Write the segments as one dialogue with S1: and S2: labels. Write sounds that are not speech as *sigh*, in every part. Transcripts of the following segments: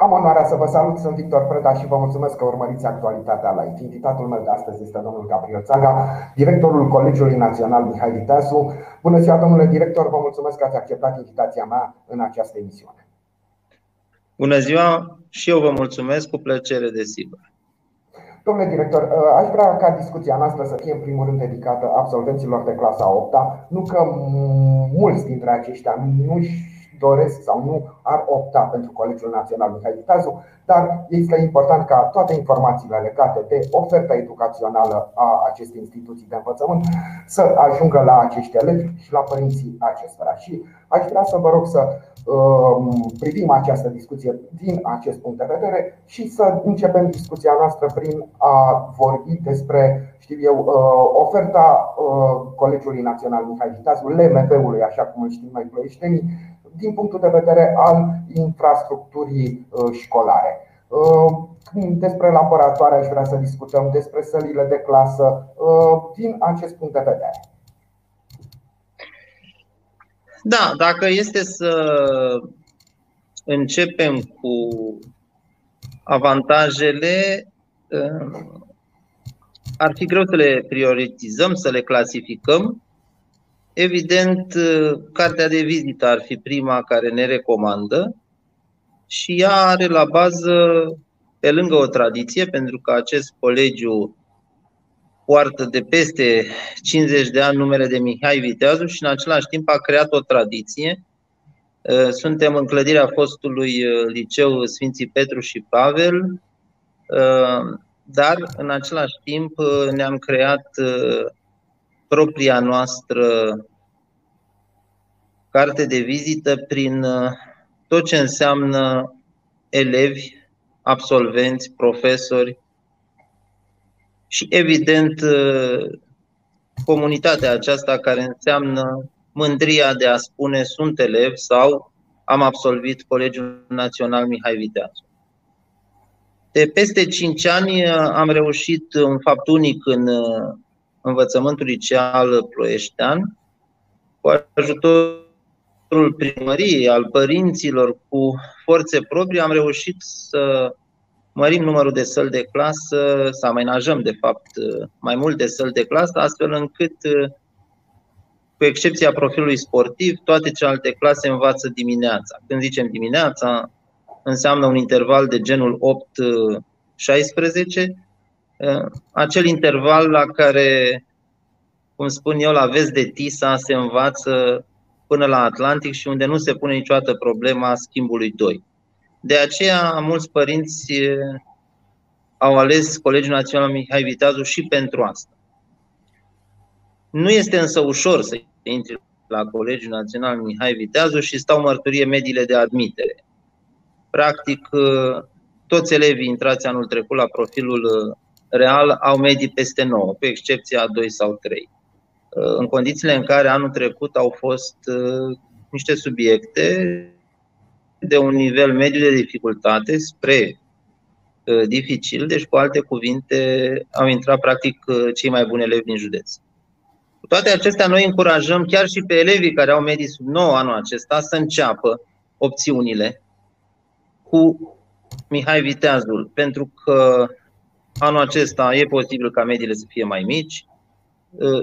S1: Am onoarea să vă salut, sunt Victor Preda și vă mulțumesc că urmăriți actualitatea live. Invitatul meu de astăzi este domnul Gabriel Țaga, directorul Colegiului Național Mihai Viteazu. Bună ziua, domnule director, vă mulțumesc că ați acceptat invitația mea în această emisiune.
S2: Bună ziua și eu vă mulțumesc cu plăcere, desigur.
S1: Domnule director, aș vrea ca discuția noastră să fie în primul rând dedicată absolvenților de clasa 8 -a. Nu că mulți dintre aceștia nu-și doresc sau nu ar opta pentru Colegiul Național Mihai Viteazu, dar este important ca toate informațiile legate de oferta educațională a acestei instituții de învățământ să ajungă la acești elevi și la părinții acestora. Și aș vrea să vă rog să um, privim această discuție din acest punct de vedere și să începem discuția noastră prin a vorbi despre, știu eu, uh, oferta uh, Colegiului Național Mihai Viteazu, LMV-ului, așa cum îl știm noi ploieștenii, din punctul de vedere al infrastructurii uh, școlare. Uh, despre laboratoare aș vrea să discutăm, despre sălile de clasă, uh, din acest punct de vedere.
S2: Da, dacă este să începem cu avantajele, ar fi greu să le prioritizăm, să le clasificăm, Evident, uh, cartea de vizită ar fi prima care ne recomandă și ea are la bază, pe lângă o tradiție, pentru că acest colegiu poartă de peste 50 de ani numele de Mihai Viteazu și în același timp a creat o tradiție. Uh, suntem în clădirea fostului uh, liceu Sfinții Petru și Pavel, dar în același timp ne-am creat propria noastră carte de vizită prin uh, tot ce înseamnă elevi, absolvenți, profesori și, evident, uh, comunitatea aceasta care înseamnă mândria de a spune sunt elev sau am absolvit Colegiul Național Mihai Viteazu. De peste 5 ani uh, am reușit un fapt unic în învățământul liceal ploieștean, cu ajutorul primăriei, al părinților, cu forțe proprii, am reușit să mărim numărul de săli de clasă, să amenajăm, de fapt, mai multe săli de clasă, astfel încât, cu excepția profilului sportiv, toate celelalte clase învață dimineața. Când zicem dimineața, înseamnă un interval de genul 8-16, acel interval la care, cum spun eu, la vest de Tisa se învață până la Atlantic și unde nu se pune niciodată problema schimbului 2. De aceea, mulți părinți au ales Colegiul Național Mihai Viteazu și pentru asta. Nu este însă ușor să intri la Colegiul Național Mihai Viteazu și stau mărturie mediile de admitere. Practic, toți elevii intrați anul trecut la profilul real au medii peste 9, cu excepția 2 sau 3. În condițiile în care anul trecut au fost uh, niște subiecte de un nivel mediu de dificultate spre uh, dificil, deci cu alte cuvinte au intrat practic uh, cei mai buni elevi din județ. Cu toate acestea, noi încurajăm chiar și pe elevii care au medii sub 9 anul acesta să înceapă opțiunile cu Mihai Viteazul, pentru că Anul acesta e posibil ca mediile să fie mai mici uh,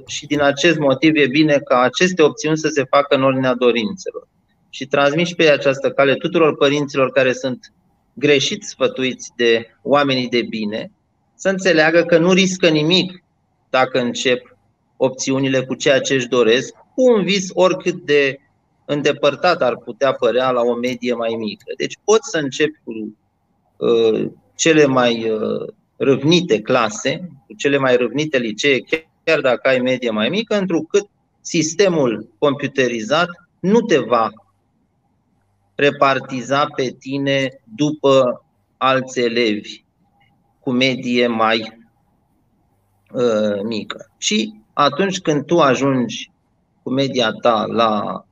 S2: și din acest motiv e bine ca aceste opțiuni să se facă în ordinea dorințelor. Și transmit și pe această cale tuturor părinților care sunt greșit sfătuiți de oamenii de bine, să înțeleagă că nu riscă nimic dacă încep opțiunile cu ceea ce își doresc, cu un vis oricât de îndepărtat ar putea părea la o medie mai mică. Deci poți să începi cu uh, cele mai uh, râvnite clase, cu cele mai râvnite licee, chiar dacă ai medie mai mică, întrucât sistemul computerizat nu te va repartiza pe tine după alți elevi cu medie mai uh, mică. Și atunci când tu ajungi cu media ta la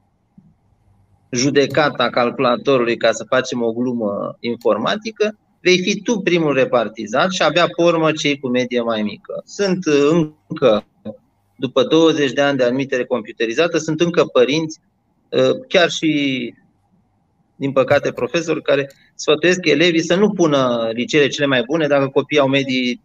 S2: judecata calculatorului, ca să facem o glumă informatică, vei fi tu primul repartizat și abia pe urmă cei cu medie mai mică. Sunt încă, după 20 de ani de admitere computerizată, sunt încă părinți, ă, chiar și din păcate, profesori care sfătuiesc elevii să nu pună liceele cele mai bune dacă copiii au medii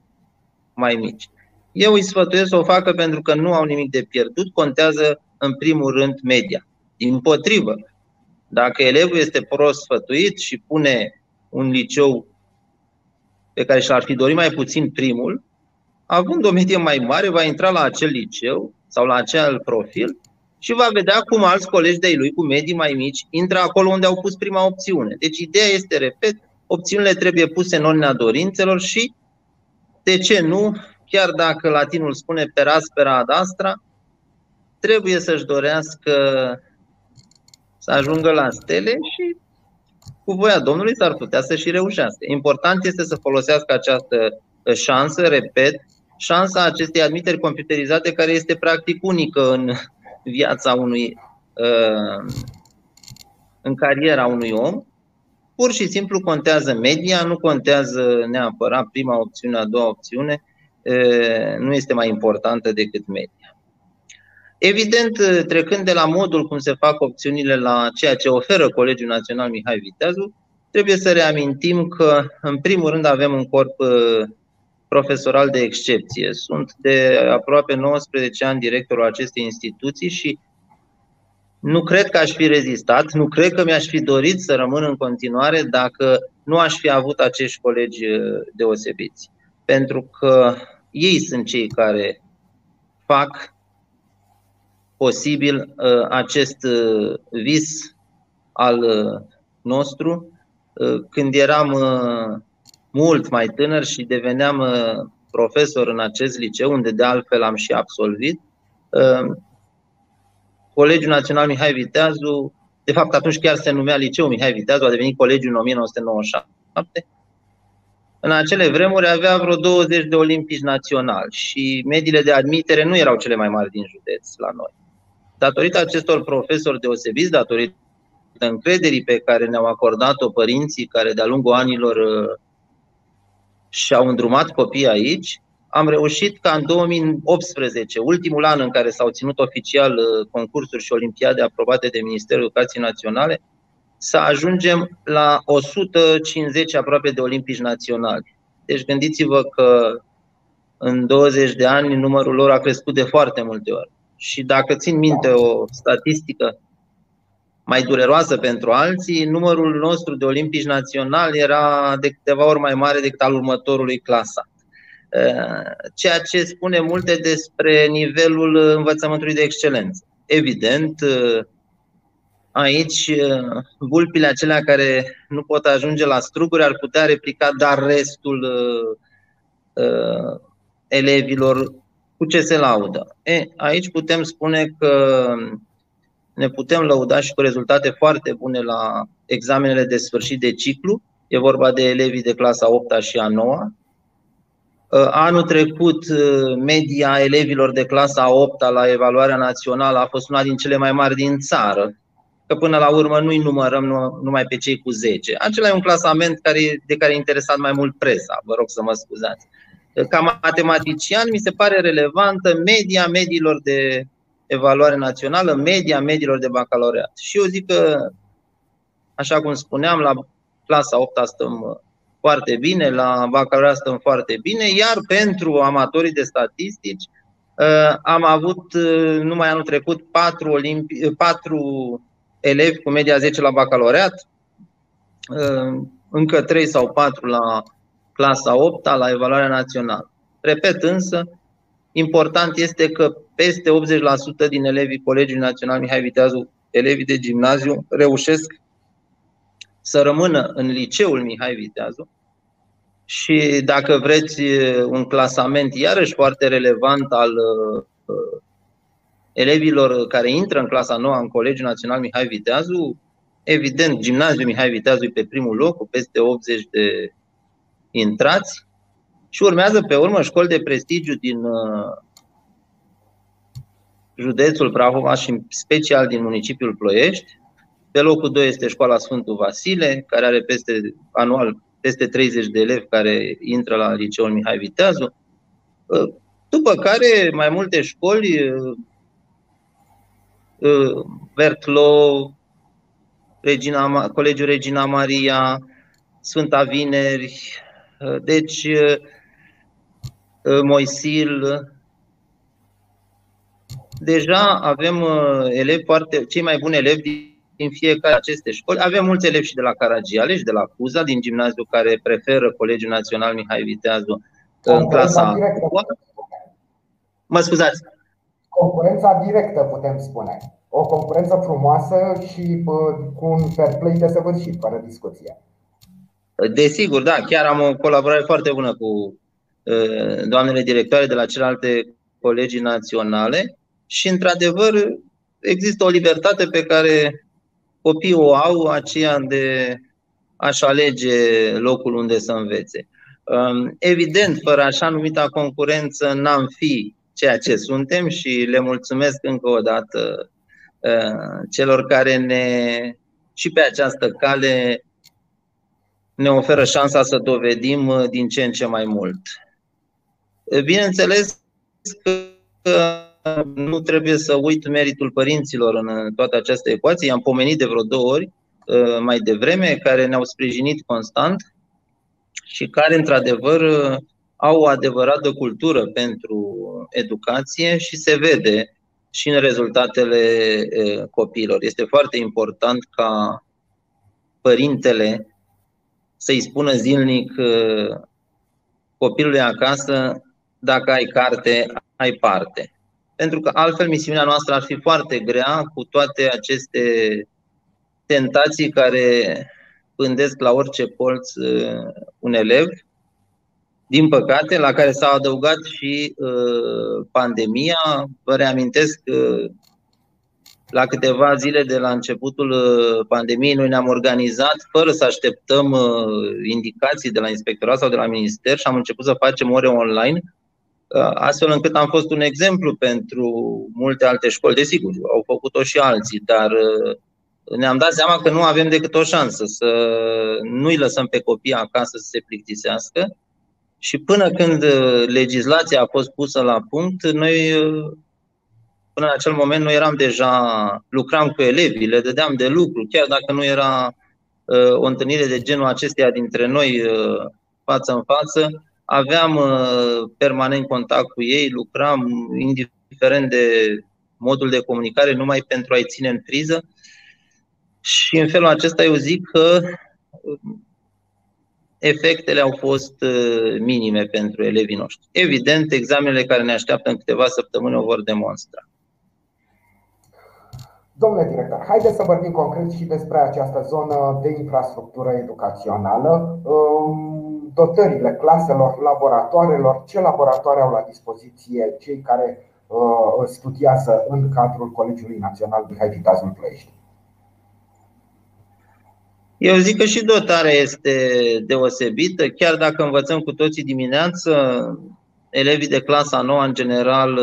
S2: mai mici. Eu îi sfătuiesc să o facă pentru că nu au nimic de pierdut, contează în primul rând media. Din potrivă, dacă elevul este prost sfătuit și pune un liceu pe care și-ar fi dorit mai puțin primul, având o medie mai mare, va intra la acel liceu sau la acel profil și va vedea cum alți colegi de lui cu medii mai mici intră acolo unde au pus prima opțiune. Deci ideea este, repet, opțiunile trebuie puse în ordinea dorințelor și, de ce nu, chiar dacă latinul spune per aspera ad astra, trebuie să-și dorească să ajungă la stele și cu voia Domnului s-ar putea să și reușească. Important este să folosească această șansă, repet, șansa acestei admiteri computerizate care este practic unică în viața unui, uh, în cariera unui om. Pur și simplu contează media, nu contează neapărat prima opțiune, a doua opțiune, uh, nu este mai importantă decât media. Evident, trecând de la modul cum se fac opțiunile la ceea ce oferă Colegiul Național Mihai Viteazu, trebuie să reamintim că, în primul rând, avem un corp uh, profesoral de excepție. Sunt de aproape 19 ani directorul acestei instituții și nu cred că aș fi rezistat, nu cred că mi-aș fi dorit să rămân în continuare dacă nu aș fi avut acești colegi uh, deosebiți. Pentru că ei sunt cei care fac posibil uh, acest uh, vis al nostru. Când eram mult mai tânăr și deveneam uh, profesor în acest liceu, unde de altfel am și absolvit. Uh, Colegiul Național Mihai Viteazu, de fapt atunci chiar se numea Liceu Mihai Viteazu, a devenit colegiul în 1997. În acele vremuri avea vreo 20 de olimpici naționali și mediile de admitere nu erau cele mai mari din județ la noi. Datorită acestor profesori deosebiți, datorită încrederii pe care ne-au acordat-o părinții care de-a lungul anilor uh, și au îndrumat copiii aici, am reușit ca în 2018, ultimul an în care s-au ținut oficial uh, concursuri și olimpiade aprobate de Ministerul Educației Naționale, să ajungem la 150 aproape de olimpici naționali. Deci gândiți-vă că în 20 de ani numărul lor a crescut de foarte multe ori. Și dacă țin minte o statistică mai dureroasă pentru alții, numărul nostru de olimpici național era de câteva ori mai mare decât al următorului clasa. Ceea ce spune multe despre nivelul învățământului de excelență. Evident, aici vulpile acelea care nu pot ajunge la struguri ar putea replica, dar restul elevilor cu ce se laudă. E, aici putem spune că ne putem lăuda și cu rezultate foarte bune la examenele de sfârșit de ciclu. E vorba de elevii de clasa 8 și a 9. Uh, anul trecut, uh, media elevilor de clasa 8 la evaluarea națională a fost una din cele mai mari din țară, că până la urmă nu-i numărăm numai pe cei cu 10. Acela e un clasament care, de care e interesat mai mult presa, vă rog să mă scuzați. Uh, ca matematician, mi se pare relevantă media mediilor de evaluare națională, media mediilor de bacalaureat. Și eu zic că, așa cum spuneam, la clasa 8 stăm foarte bine, la bacalaureat stăm foarte bine, iar pentru amatorii de statistici uh, am avut uh, numai anul trecut patru, olimpi- patru elevi cu media 10 la bacalaureat, uh, încă 3 sau 4 la clasa 8 la evaluarea națională. Repet însă, important este că peste 80% din elevii Colegiului Național Mihai Viteazu, elevii de gimnaziu, reușesc să rămână în liceul Mihai Viteazu și dacă vreți un clasament iarăși foarte relevant al uh, elevilor care intră în clasa nouă în Colegiul Național Mihai Viteazu, evident, gimnaziul Mihai Viteazu e pe primul loc, cu peste 80 de intrați și urmează pe urmă școli de prestigiu din uh, județul Prahova și special din municipiul Ploiești. Pe locul 2 este școala Sfântul Vasile, care are peste anual peste 30 de elevi care intră la liceul Mihai Viteazu. După care mai multe școli, Vertlo, Regina, Colegiul Regina Maria, Sfânta Vineri, deci Moisil. Deja avem elevi foarte, cei mai buni elevi din fiecare aceste școli. Avem mulți elevi și de la Caragiale și de la Cuza, din gimnaziu care preferă Colegiul Național Mihai Viteazu în clasa Mă scuzați.
S1: Concurența directă, putem spune. O concurență frumoasă și cu un fair play desăvârșit, fără discuție.
S2: Desigur, da, chiar am o colaborare foarte bună cu doamnele directoare de la celelalte colegii naționale și, într-adevăr, există o libertate pe care copiii o au, aceea de a-și alege locul unde să învețe. Evident, fără așa numita concurență, n-am fi ceea ce suntem și le mulțumesc încă o dată celor care ne și pe această cale ne oferă șansa să dovedim din ce în ce mai mult. Bineînțeles că nu trebuie să uit meritul părinților în toată această ecuație. I-am pomenit de vreo două ori mai devreme, care ne-au sprijinit constant și care, într-adevăr, au o adevărată cultură pentru educație și se vede și în rezultatele copiilor. Este foarte important ca părintele să-i spună zilnic copilului acasă dacă ai carte, ai parte. Pentru că altfel misiunea noastră ar fi foarte grea cu toate aceste tentații care pândesc la orice colț un elev din păcate, la care s-a adăugat și uh, pandemia. Vă reamintesc că la câteva zile de la începutul uh, pandemiei, noi ne-am organizat fără să așteptăm uh, indicații de la inspectorat sau de la minister și am început să facem ore online, astfel încât am fost un exemplu pentru multe alte școli. Desigur, au făcut-o și alții, dar ne-am dat seama că nu avem decât o șansă să nu-i lăsăm pe copii acasă să se plictisească și până când uh, legislația a fost pusă la punct, noi, uh, până în acel moment, noi eram deja, lucram cu elevii, le dădeam de lucru, chiar dacă nu era uh, o întâlnire de genul acesteia dintre noi față în față, aveam permanent contact cu ei, lucram indiferent de modul de comunicare, numai pentru a-i ține în priză. Și în felul acesta eu zic că efectele au fost uh, minime pentru elevii noștri. Evident, examenele care ne așteaptă în câteva săptămâni o vor demonstra.
S1: Domnule director, haideți să vorbim concret și despre această zonă de infrastructură educațională. Um, dotările claselor, laboratoarelor, ce laboratoare au la dispoziție cei care uh, studiază în cadrul Colegiului Național Mihai Vitazul Ploiești?
S2: Eu zic că și dotarea este deosebită, chiar dacă învățăm cu toții dimineață, elevii de clasa nouă, în general,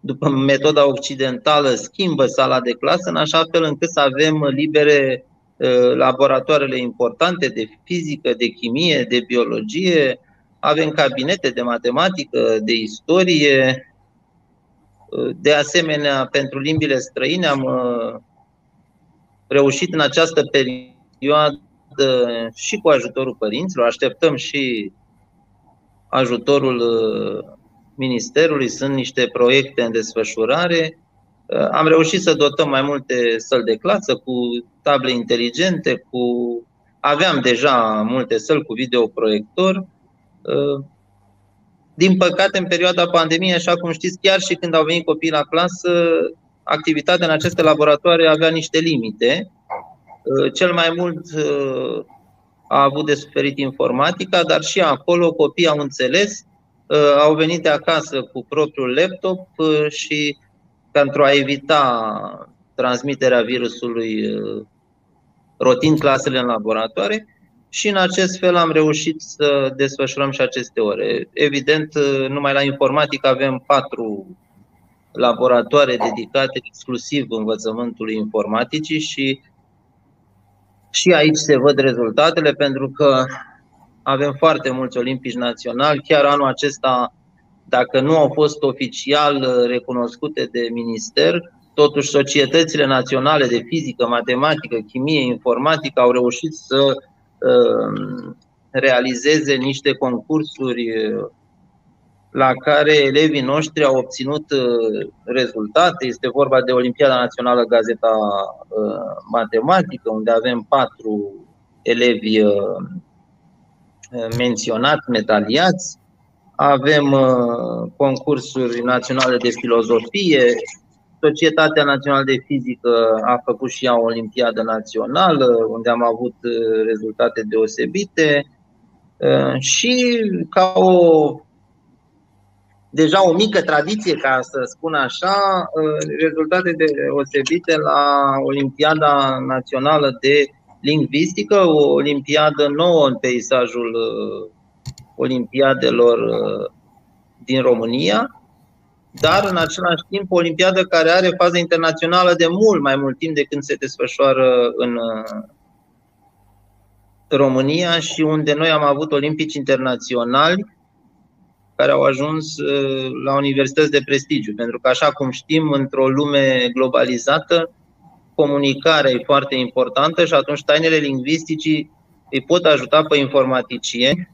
S2: după metoda occidentală, schimbă sala de clasă în așa fel încât să avem libere ă, laboratoarele importante de fizică, de chimie, de biologie, avem cabinete de matematică, de istorie. De asemenea, pentru limbile străine am ă, reușit în această perioadă perioadă și cu ajutorul părinților, așteptăm și ajutorul uh, Ministerului, sunt niște proiecte în desfășurare. Uh, am reușit să dotăm mai multe săli de clasă cu table inteligente, cu aveam deja multe săli cu videoproiector. Uh, din păcate, în perioada pandemiei, așa cum știți, chiar și când au venit copiii la clasă, activitatea în aceste laboratoare avea niște limite Uh, cel mai mult uh, a avut de suferit informatica, dar și acolo copiii au înțeles, uh, au venit de acasă cu propriul laptop și pentru a evita transmiterea virusului rotind clasele în laboratoare și în acest fel am reușit să desfășurăm și aceste ore. Evident, numai la informatică avem patru laboratoare dedicate exclusiv învățământului informaticii și și aici se văd rezultatele pentru că avem foarte mulți olimpici naționali. Chiar anul acesta, dacă nu au fost oficial recunoscute de minister, totuși societățile naționale de fizică, matematică, chimie, informatică au reușit să uh, realizeze niște concursuri la care elevii noștri au obținut rezultate. Este vorba de Olimpiada Națională Gazeta Matematică, unde avem patru elevi menționat, medaliați. Avem uh, concursuri naționale de filozofie. Societatea Națională de Fizică a făcut și ea o olimpiadă națională, unde am avut uh, rezultate deosebite. Uh, și ca o deja o mică tradiție, ca să spun așa, rezultate deosebite la Olimpiada Națională de lingvistică, o olimpiadă nouă în peisajul uh, olimpiadelor uh, din România, dar în același timp o olimpiadă care are fază internațională de mult mai mult timp de când se desfășoară în uh, România și unde noi am avut olimpici internaționali care au ajuns la universități de prestigiu. Pentru că, așa cum știm, într-o lume globalizată, comunicarea e foarte importantă și atunci tainele lingvisticii îi pot ajuta pe informaticieni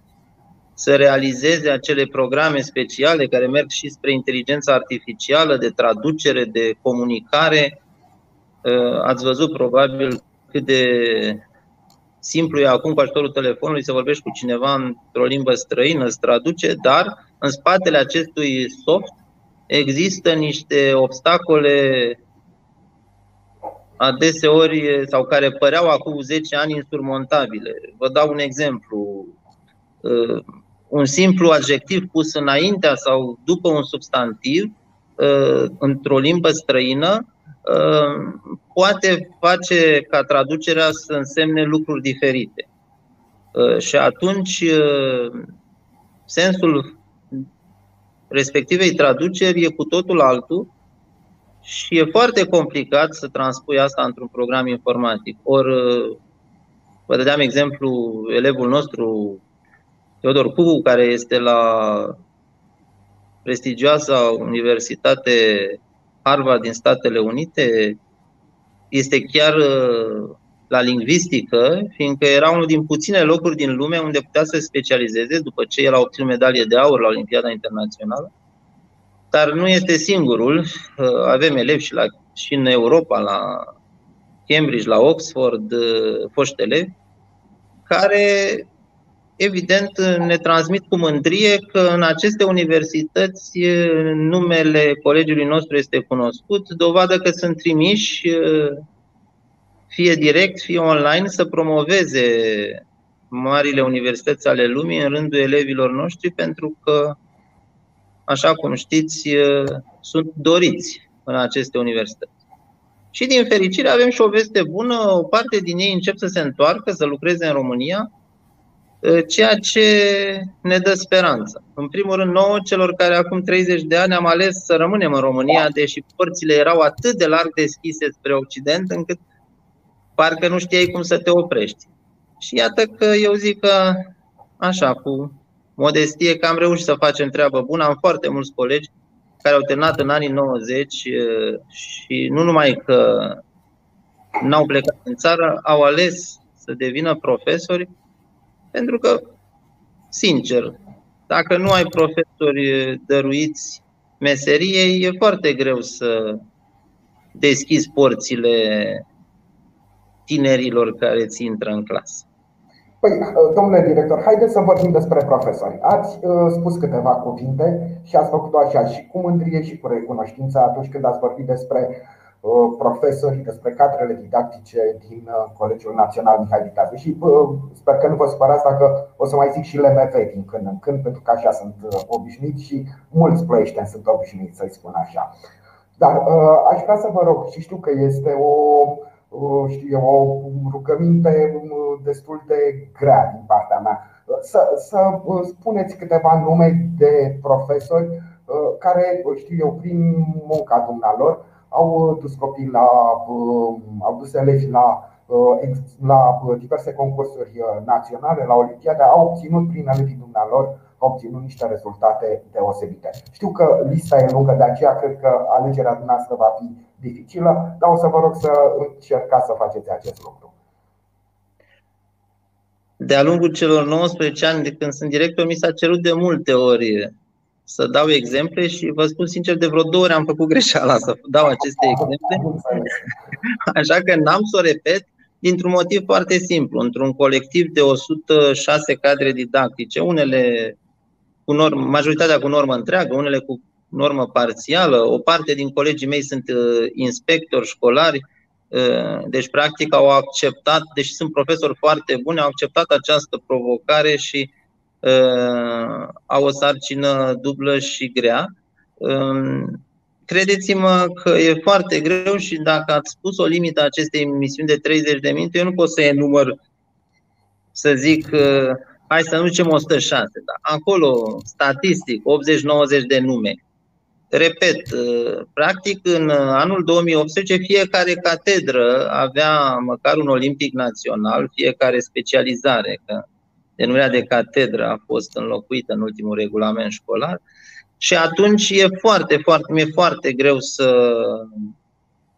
S2: să realizeze acele programe speciale care merg și spre inteligența artificială, de traducere, de comunicare. Uh, ați văzut probabil cât de simplu e acum cu ajutorul telefonului să vorbești cu cineva într-o limbă străină, să traduce, dar în spatele acestui soft există niște obstacole adeseori sau care păreau acum 10 ani insurmontabile. Vă dau un exemplu. Uh, un simplu adjectiv pus înaintea sau după un substantiv uh, într-o limbă străină uh, poate face ca traducerea să însemne lucruri diferite. Și atunci sensul respectivei traduceri e cu totul altul și e foarte complicat să transpui asta într-un program informatic. Ori, vă dădeam exemplu, elevul nostru, Teodor Cucu, care este la prestigioasa Universitate Harvard din Statele Unite, este chiar la lingvistică, fiindcă era unul din puține locuri din lume unde putea să se specializeze după ce el a obținut medalie de aur la Olimpiada Internațională dar nu este singurul. Uh, avem elevi și, la, și în Europa, la Cambridge, la Oxford, uh, foști elevi, care evident ne transmit cu mândrie că în aceste universități uh, numele colegiului nostru este cunoscut, dovadă că sunt trimiși fie direct, fie online să promoveze marile universități ale lumii în rândul elevilor noștri pentru că așa cum știți, sunt doriți în aceste universități. Și din fericire avem și o veste bună, o parte din ei încep să se întoarcă, să lucreze în România, ceea ce ne dă speranță. În primul rând, nouă, celor care acum 30 de ani am ales să rămânem în România, deși porțile erau atât de larg deschise spre Occident, încât parcă nu știai cum să te oprești. Și iată că eu zic că, așa, cu modestie că am reușit să facem treabă bună. Am foarte mulți colegi care au terminat în anii 90 și nu numai că n-au plecat în țară, au ales să devină profesori pentru că, sincer, dacă nu ai profesori dăruiți meseriei, e foarte greu să deschizi porțile tinerilor care ți intră în clasă.
S1: Păi, uh, domnule director, haideți să vorbim despre profesori. Ați uh, spus câteva cuvinte și ați făcut-o așa și cu mândrie și cu recunoștință atunci când ați vorbit despre uh, profesori, despre cadrele didactice din uh, Colegiul Național Mihai Viteazu. Și uh, sper că nu vă supărați dacă o să mai zic și LMV din când în când, pentru că așa sunt uh, obișnuit și mulți plăieșteni sunt obișnuiți să-i spun așa. Dar uh, aș vrea să vă rog, și știu că este o știu eu, o rugăminte destul de grea din partea mea. Să, să spuneți câteva nume de profesori care, știu eu, prin munca dumnealor, au dus copii la, au dus elevi la, la diverse concursuri naționale, la Olimpiade, au obținut prin elevii dumnealor, obținut niște rezultate deosebite. Știu că lista e lungă, de aceea cred că alegerea noastră va fi dificilă, dar o să vă rog să încercați să faceți acest lucru.
S2: De-a lungul celor 19 ani de când sunt director, mi s-a cerut de multe ori să dau exemple și vă spun sincer, de vreo două ori am făcut greșeala să dau aceste exemple. Așa că n-am să o repet dintr-un motiv foarte simplu. Într-un colectiv de 106 cadre didactice, unele cu normă, majoritatea cu normă întreagă, unele cu normă parțială, o parte din colegii mei sunt uh, inspectori școlari, uh, deci practic au acceptat, deși sunt profesori foarte buni, au acceptat această provocare și uh, au o sarcină dublă și grea. Uh, credeți-mă că e foarte greu și dacă ați spus o limită a acestei emisiuni de 30 de minute, eu nu pot să enumăr, să zic, uh, hai să nu zicem 106, dar acolo, statistic, 80-90 de nume. Repet, uh, practic în anul 2018 fiecare catedră avea măcar un olimpic național, fiecare specializare, că denumirea de catedră a fost înlocuită în ultimul regulament școlar. Și atunci e foarte, foarte, mi-e foarte greu să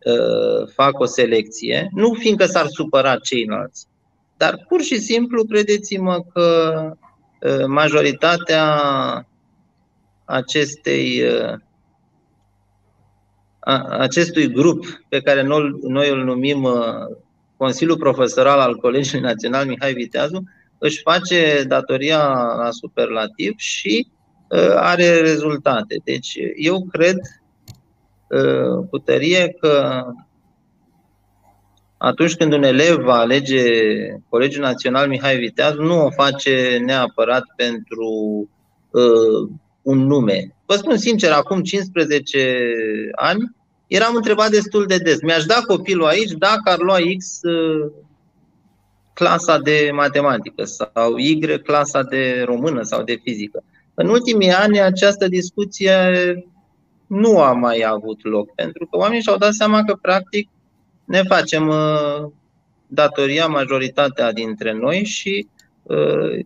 S2: uh, fac o selecție, nu fiindcă s-ar supăra ceilalți, dar pur și simplu credeți-mă că uh, majoritatea acestei uh, acestui grup pe care noi, noi îl numim uh, Consiliul Profesoral al Colegiului Național Mihai Viteazu își face datoria la superlativ și uh, are rezultate. Deci eu cred uh, cu tărie că atunci când un elev va alege Colegiul Național Mihai Viteazu, nu o face neapărat pentru uh, un nume. Vă spun sincer, acum 15 ani eram întrebat destul de des. Mi-aș da copilul aici dacă ar lua X uh, clasa de matematică sau Y clasa de română sau de fizică. În ultimii ani această discuție nu a mai avut loc, pentru că oamenii și-au dat seama că practic ne facem uh, datoria majoritatea dintre noi și uh,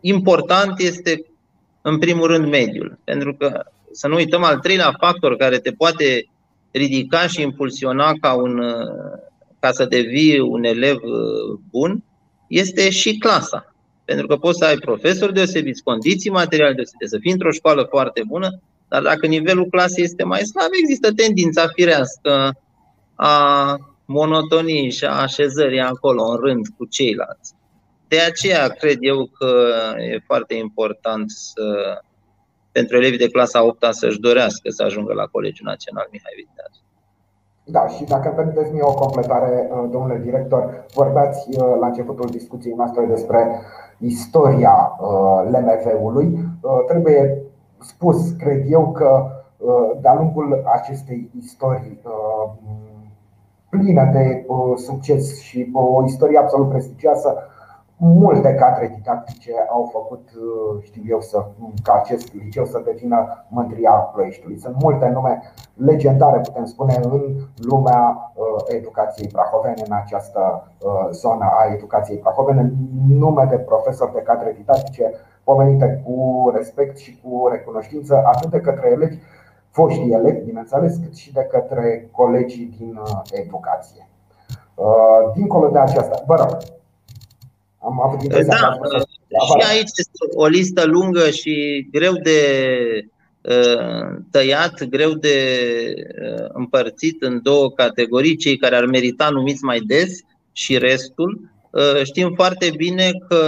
S2: important este în primul rând mediul. Pentru că să nu uităm al treilea factor care te poate ridica și impulsiona ca, un, ca să devii un elev uh, bun, este și clasa. Pentru că poți să ai profesori deosebiți, condiții materiale deosebite, să fii într-o școală foarte bună, dar dacă nivelul clasei este mai slab, există tendința firească a monotoniei și a așezării acolo în rând cu ceilalți. De aceea cred eu că e foarte important să, pentru elevii de clasa 8 să-și dorească să ajungă la Colegiul Național Mihai Viteaz.
S1: Da, și dacă îmi permiteți mie o completare, uh, domnule director, vorbeați uh, la începutul discuției noastre despre istoria uh, LMV-ului. Trebuie spus, cred eu, că de-a lungul acestei istorii plină de succes și o istorie absolut prestigioasă, multe cadre didactice au făcut, uh, știu eu, să, ca acest liceu să devină mândria Ploieștiului. Sunt multe nume legendare, putem spune, în lumea uh, educației prahovene, în această uh, zonă a educației prahovene, nume de profesori de cadre didactice pomenite cu respect și cu recunoștință, atât de către elevi, foști elevi, bineînțeles, cât și de către colegii din educație. Dincolo de aceasta, vă rog.
S2: Am avut impresia da, că și aici este o listă lungă și greu de uh, tăiat, greu de uh, împărțit în două categorii, cei care ar merita numiți mai des și restul. Uh, știm foarte bine că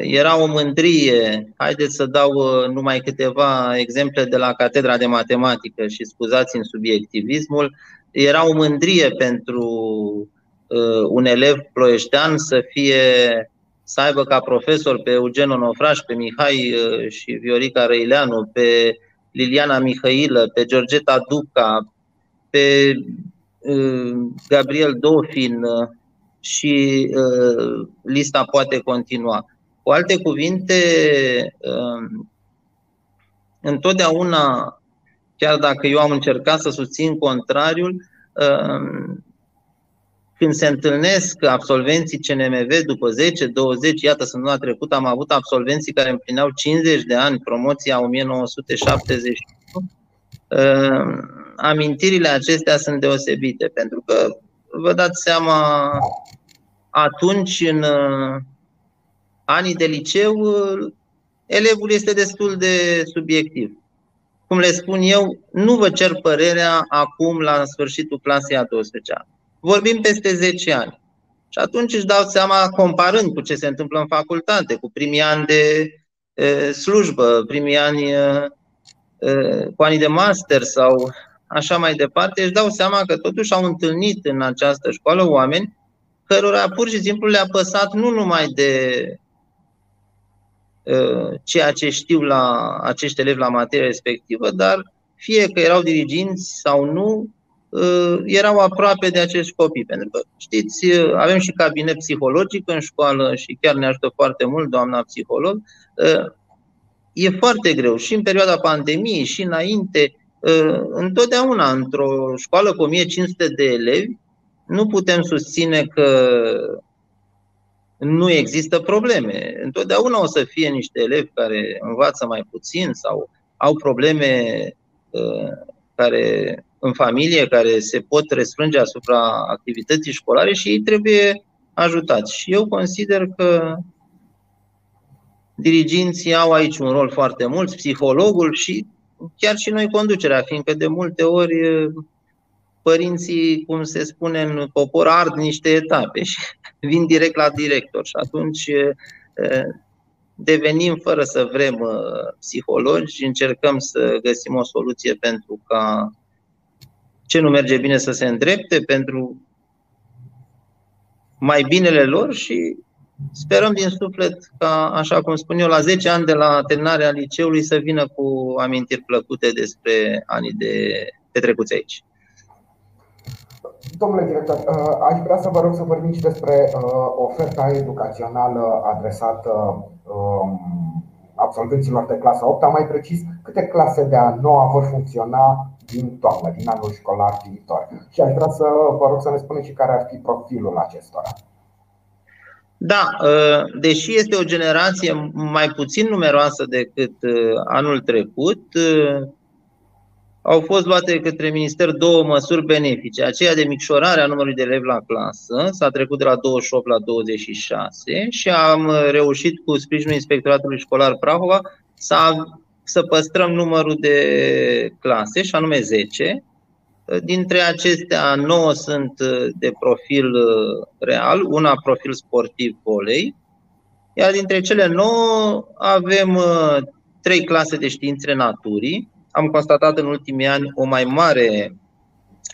S2: era o mândrie. Haideți să dau numai câteva exemple de la Catedra de Matematică și scuzați în subiectivismul. Era o mândrie pentru Uh, un elev ploieștean să fie să aibă ca profesor pe Eugen Onofraș, pe Mihai uh, și Viorica Răileanu, pe Liliana Mihailă, pe Georgeta Duca, pe uh, Gabriel Dofin și lista poate continua. Cu alte cuvinte, întotdeauna, chiar dacă eu am încercat să susțin contrariul, când se întâlnesc absolvenții CNMV după 10, 20, iată, săptămâna trecută am avut absolvenții care împlineau 50 de ani, promoția 1970. Uh, amintirile acestea sunt deosebite, pentru că vă dați seama, atunci, în uh, anii de liceu, uh, elevul este destul de subiectiv. Cum le spun eu, nu vă cer părerea acum la sfârșitul clasei a 12 -a. Vorbim peste 10 ani. Și atunci își dau seama, comparând cu ce se întâmplă în facultate, cu primii ani de e, slujbă, primii ani e, cu anii de master sau așa mai departe, își dau seama că totuși au întâlnit în această școală oameni cărora pur și simplu le-a păsat nu numai de uh, ceea ce știu la acești elevi la materia respectivă, dar fie că erau diriginți sau nu, uh, erau aproape de acești copii. Pentru că, știți, uh, avem și cabinet psihologic în școală și chiar ne ajută foarte mult doamna psiholog. E foarte greu și în perioada pandemiei și înainte, întotdeauna într-o școală cu 1500 de elevi, nu putem susține că nu există probleme. Întotdeauna o să fie niște elevi care învață mai puțin sau au probleme uh, care în familie care se pot restrânge asupra activității școlare și ei trebuie ajutați. Și eu consider că diriginții au aici un rol foarte mult, psihologul și chiar și noi conducerea, fiindcă de multe ori părinții, cum se spune în popor, ard niște etape și *laughs* vin direct la director și atunci devenim fără să vrem psihologi și încercăm să găsim o soluție pentru ca ce nu merge bine să se îndrepte, pentru mai binele lor și sperăm din suflet ca, așa cum spun eu, la 10 ani de la terminarea liceului să vină cu amintiri plăcute despre anii de petrecuți aici.
S1: Domnule director, uh, aș vrea să vă rog să vorbim și despre uh, oferta educațională adresată um, absolvenților de clasa 8, mai precis câte clase de a noua vor funcționa din toamnă, din anul școlar viitor. Și aș vrea să vă rog să ne spuneți și care ar fi profilul acestora.
S2: Da, uh, deși este o generație mai puțin numeroasă decât anul trecut, au fost luate către minister două măsuri benefice. Aceea de micșorare a numărului de elevi la clasă, s-a trecut de la 28 la 26 și am reușit cu sprijinul Inspectoratului Școlar Prahova să, să păstrăm numărul de clase, și anume 10. Dintre acestea, 9 sunt de profil real, una profil sportiv volei, iar dintre cele 9 avem trei clase de științe naturii, am constatat în ultimii ani o mai mare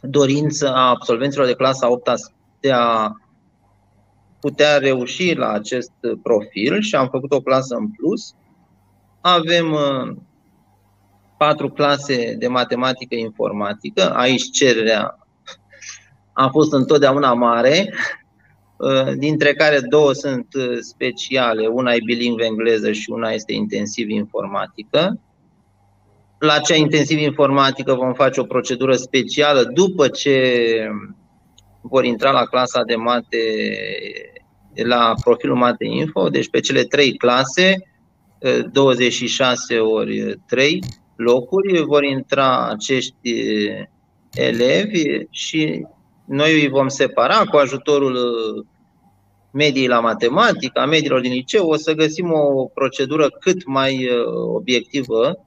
S2: dorință a absolvenților de clasa 8 de a putea reuși la acest profil și am făcut o clasă în plus. Avem uh, patru clase de matematică informatică. Aici cererea a fost întotdeauna mare, uh, dintre care două sunt uh, speciale, una e bilingvă engleză și una este intensiv informatică. La cea intensiv informatică vom face o procedură specială după ce vor intra la clasa de mate, la profilul Mate Info, deci pe cele trei clase, 26 ori 3 locuri, vor intra acești elevi și noi îi vom separa cu ajutorul mediei la matematică, a mediilor din liceu, o să găsim o procedură cât mai obiectivă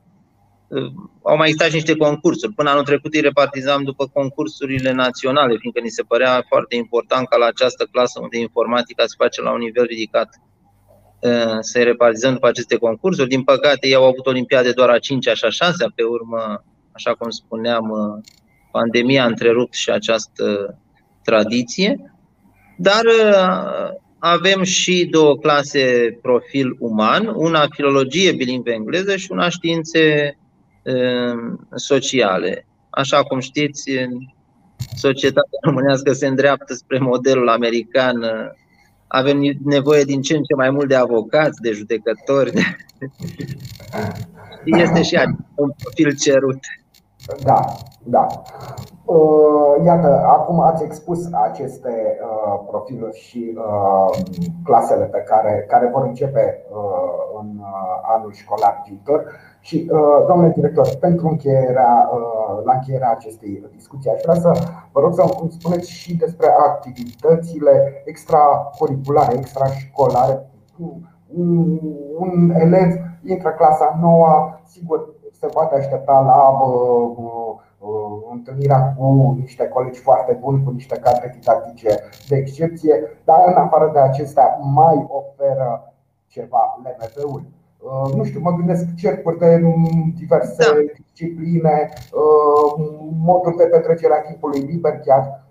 S2: au mai existat și niște concursuri. Până anul trecut îi repartizam după concursurile naționale, fiindcă ni se părea foarte important ca la această clasă unde informatica se face la un nivel ridicat uh, să repartizăm după aceste concursuri. Din păcate, ei au avut olimpiade doar a 5 și a 6 pe urmă, așa cum spuneam, uh, pandemia a întrerupt și această tradiție. Dar uh, avem și două clase profil uman, una filologie bilingvă engleză și una științe sociale. Așa cum știți, societatea românească se îndreaptă spre modelul american. Avem nevoie din ce în ce mai mult de avocați, de judecători. *laughs* Este și un profil cerut.
S1: Da, da. Uh, iată, acum ați expus aceste uh, profiluri și uh, clasele pe care, care vor începe în anul școlar viitor. Și, domnule director, pentru încheierea, la încheierea acestei discuții, aș vrea să vă rog să îmi spuneți și despre activitățile extracurriculare, extrașcolare. Un elev intră clasa nouă, sigur, se poate aștepta la întâlnirea cu niște colegi foarte buni, cu niște cadre didactice de excepție, dar în afară de acestea mai oferă ceva LMP-ul. Uh, nu știu, mă gândesc cercuri de diverse da. discipline, uh, moduri de petrecere a timpului liber chiar.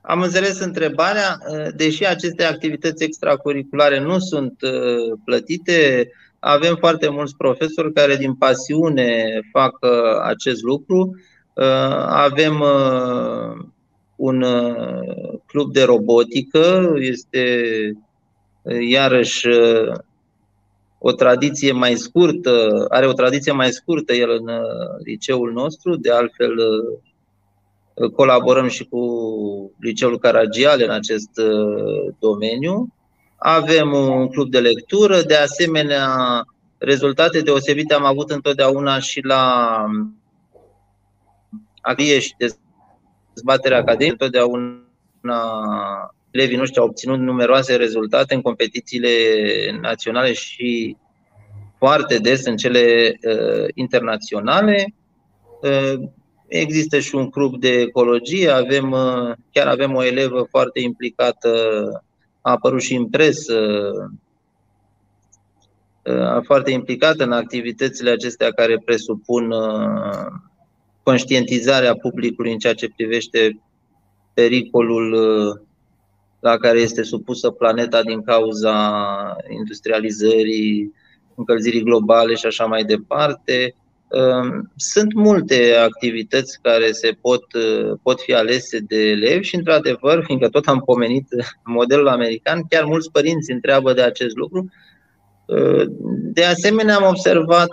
S2: Am înțeles întrebarea, uh, deși aceste activități extracurriculare nu sunt plătite, avem foarte mulți profesori care din pasiune fac acest lucru. Uh, avem uh, un uh, club de robotică, este iarăși o tradiție mai scurtă, are o tradiție mai scurtă el în liceul nostru, de altfel colaborăm și cu liceul Caragiale în acest domeniu. Avem un club de lectură, de asemenea, rezultate deosebite am avut întotdeauna și la avie și dezbatere academică, întotdeauna elevii noștri au obținut numeroase rezultate în competițiile naționale și foarte des în cele uh, internaționale. Uh, există și un grup de ecologie, avem, uh, chiar avem o elevă foarte implicată, a apărut și în presă, uh, foarte implicată în activitățile acestea care presupun uh, conștientizarea publicului în ceea ce privește pericolul uh, la care este supusă planeta din cauza industrializării, încălzirii globale și așa mai departe. Um, sunt multe activități care se pot, uh, pot fi alese de elevi și, într-adevăr, fiindcă tot am pomenit modelul american, chiar mulți părinți întreabă de acest lucru. Uh, de asemenea, am observat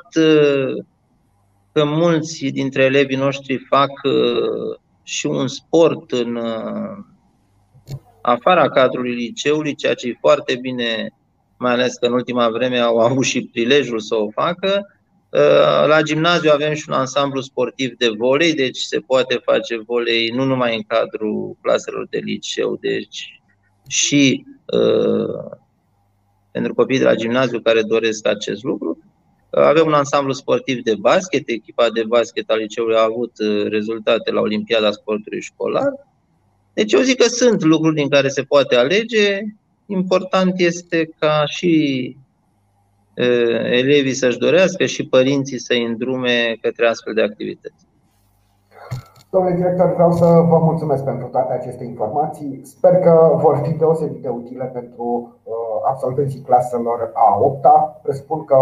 S2: că mulți dintre elevii noștri fac uh, și un sport în uh, afara cadrului liceului, ceea ce e foarte bine, mai ales că în ultima vreme au avut și prilejul să o facă. Uh, la gimnaziu avem și un ansamblu sportiv de volei, deci se poate face volei nu numai în cadrul claselor de liceu, deci și uh, pentru copiii de la gimnaziu care doresc acest lucru. Avem un ansamblu sportiv de basket, echipa de basket al liceului a avut uh, rezultate la Olimpiada Sportului Școlar. Deci eu zic că sunt lucruri din care se poate alege. Important este ca și uh, elevii să-și dorească și părinții să-i îndrume către astfel de activități.
S1: Domnule director, vreau să vă mulțumesc pentru toate aceste informații. Sper că vor fi deosebit de utile pentru uh, absolvenții claselor a 8-a. Presupun că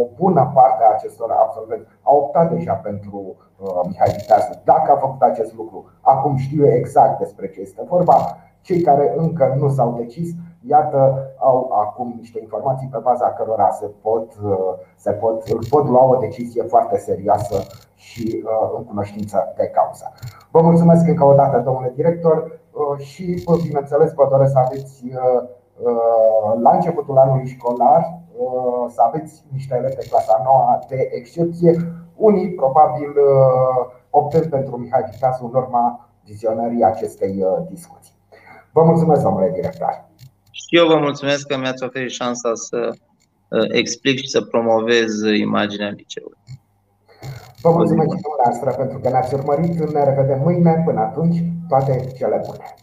S1: o bună parte a acestor absolvenți au optat deja pentru uh, Mihai Viteazu. Dacă a făcut acest lucru, acum știu exact despre ce este vorba. Cei care încă nu s-au decis, iată, au acum niște informații pe baza cărora se pot, uh, se pot, pot lua o decizie foarte serioasă și uh, în cunoștință de cauză. Vă mulțumesc încă o dată, domnule director, și, bineînțeles, vă doresc să aveți la începutul anului școlar să aveți niște elevi de clasa 9 de excepție, unii probabil optând pentru Mihai Viteasu în urma vizionării acestei discuții. Vă mulțumesc, domnule director.
S2: Și eu vă mulțumesc că mi-ați oferit șansa să explic și să promovez imaginea liceului.
S1: Vă mulțumesc și dumneavoastră pentru că ne-ați urmărit. Ne revedem mâine. Până atunci, toate cele bune.